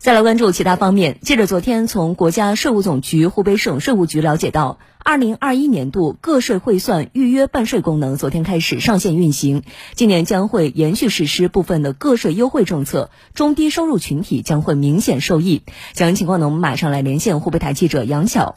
再来关注其他方面。记者昨天从国家税务总局湖北省税务局了解到，二零二一年度个税汇算预约办税功能昨天开始上线运行，今年将会延续实施部分的个税优惠政策，中低收入群体将会明显受益。详细情况呢，我们马上来连线湖北台记者杨晓。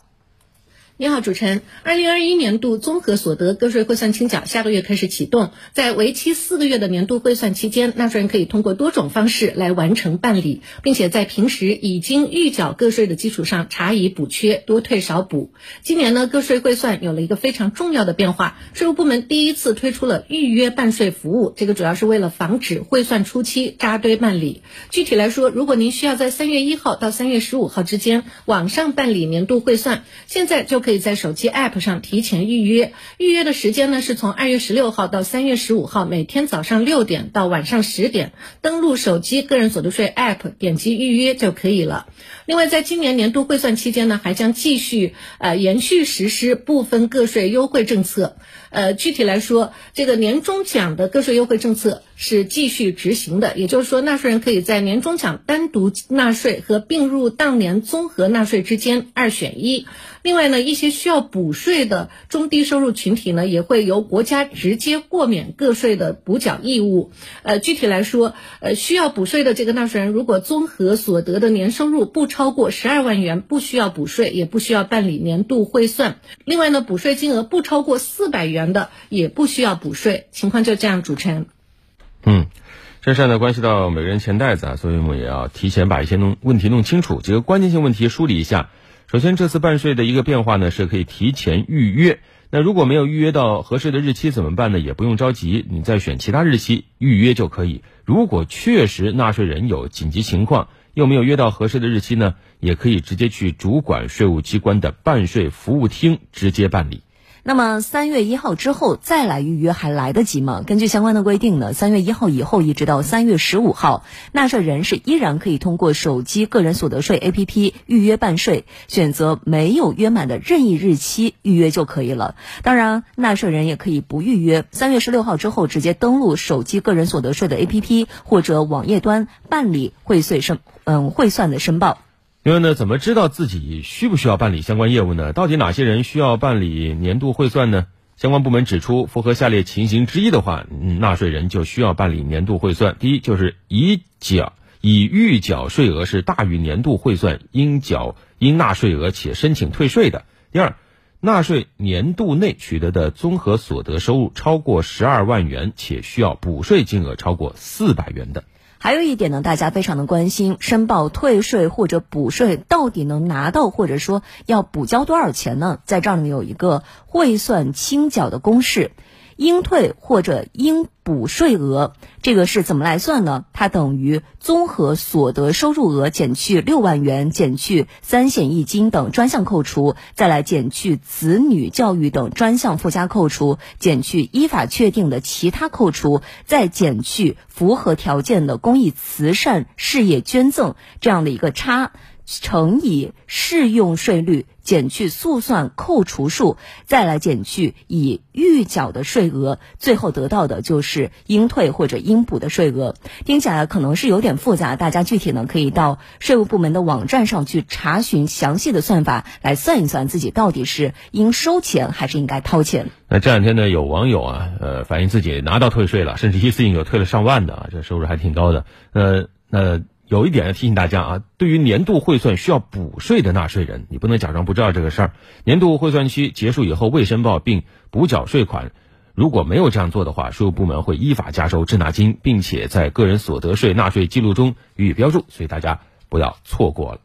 你好，主持人。二零二一年度综合所得个税汇算清缴下个月开始启动，在为期四个月的年度汇算期间，纳税人可以通过多种方式来完成办理，并且在平时已经预缴个税的基础上查以补缺，多退少补。今年呢，个税汇算有了一个非常重要的变化，税务部门第一次推出了预约办税服务，这个主要是为了防止汇算初期扎堆办理。具体来说，如果您需要在三月一号到三月十五号之间网上办理年度汇算，现在就可以以在手机 App 上提前预约，预约的时间呢是从二月十六号到三月十五号，每天早上六点到晚上十点，登录手机个人所得税 App，点击预约就可以了。另外，在今年年度汇算期间呢，还将继续呃延续实施部分个税优惠政策。呃，具体来说，这个年终奖的个税优惠政策是继续执行的，也就是说，纳税人可以在年终奖单独纳税和并入当年综合纳税之间二选一。另外呢，一些需要补税的中低收入群体呢，也会由国家直接豁免个税的补缴义务。呃，具体来说，呃，需要补税的这个纳税人，如果综合所得的年收入不超过十二万元，不需要补税，也不需要办理年度汇算。另外呢，补税金额不超过四百元的，也不需要补税。情况就这样，主持人。嗯，这事呢关系到每个人钱袋子啊，所以我们也要提前把一些弄问题弄清楚，几个关键性问题梳理一下。首先，这次办税的一个变化呢，是可以提前预约。那如果没有预约到合适的日期怎么办呢？也不用着急，你再选其他日期预约就可以。如果确实纳税人有紧急情况，又没有约到合适的日期呢，也可以直接去主管税务机关的办税服务厅直接办理。那么三月一号之后再来预约还来得及吗？根据相关的规定呢，三月一号以后一直到三月十五号，纳税人是依然可以通过手机个人所得税 APP 预约办税，选择没有约满的任意日期预约就可以了。当然，纳税人也可以不预约，三月十六号之后直接登录手机个人所得税的 APP 或者网页端办理汇税申嗯汇算的申报。另外呢，怎么知道自己需不需要办理相关业务呢？到底哪些人需要办理年度汇算呢？相关部门指出，符合下列情形之一的话，纳税人就需要办理年度汇算。第一，就是已缴已预缴税额是大于年度汇算应缴应纳税额且申请退税的；第二，纳税年度内取得的综合所得收入超过十二万元且需要补税金额超过四百元的。还有一点呢，大家非常的关心，申报退税或者补税到底能拿到，或者说要补交多少钱呢？在这儿呢有一个汇算清缴的公式。应退或者应补税额，这个是怎么来算呢？它等于综合所得收入额减去六万元，减去三险一金等专项扣除，再来减去子女教育等专项附加扣除，减去依法确定的其他扣除，再减去符合条件的公益慈善事业捐赠这样的一个差。乘以适用税率减去速算扣除数，再来减去已预缴的税额，最后得到的就是应退或者应补的税额。听起来可能是有点复杂，大家具体呢可以到税务部门的网站上去查询详细的算法，来算一算自己到底是应收钱还是应该掏钱。那这两天呢，有网友啊，呃，反映自己拿到退税了，甚至一次性有退了上万的啊，这收入还挺高的。呃，那。有一点要提醒大家啊，对于年度汇算需要补税的纳税人，你不能假装不知道这个事儿。年度汇算期结束以后未申报并补缴税款，如果没有这样做的话，税务部门会依法加收滞纳金，并且在个人所得税纳税记录中予以标注，所以大家不要错过了。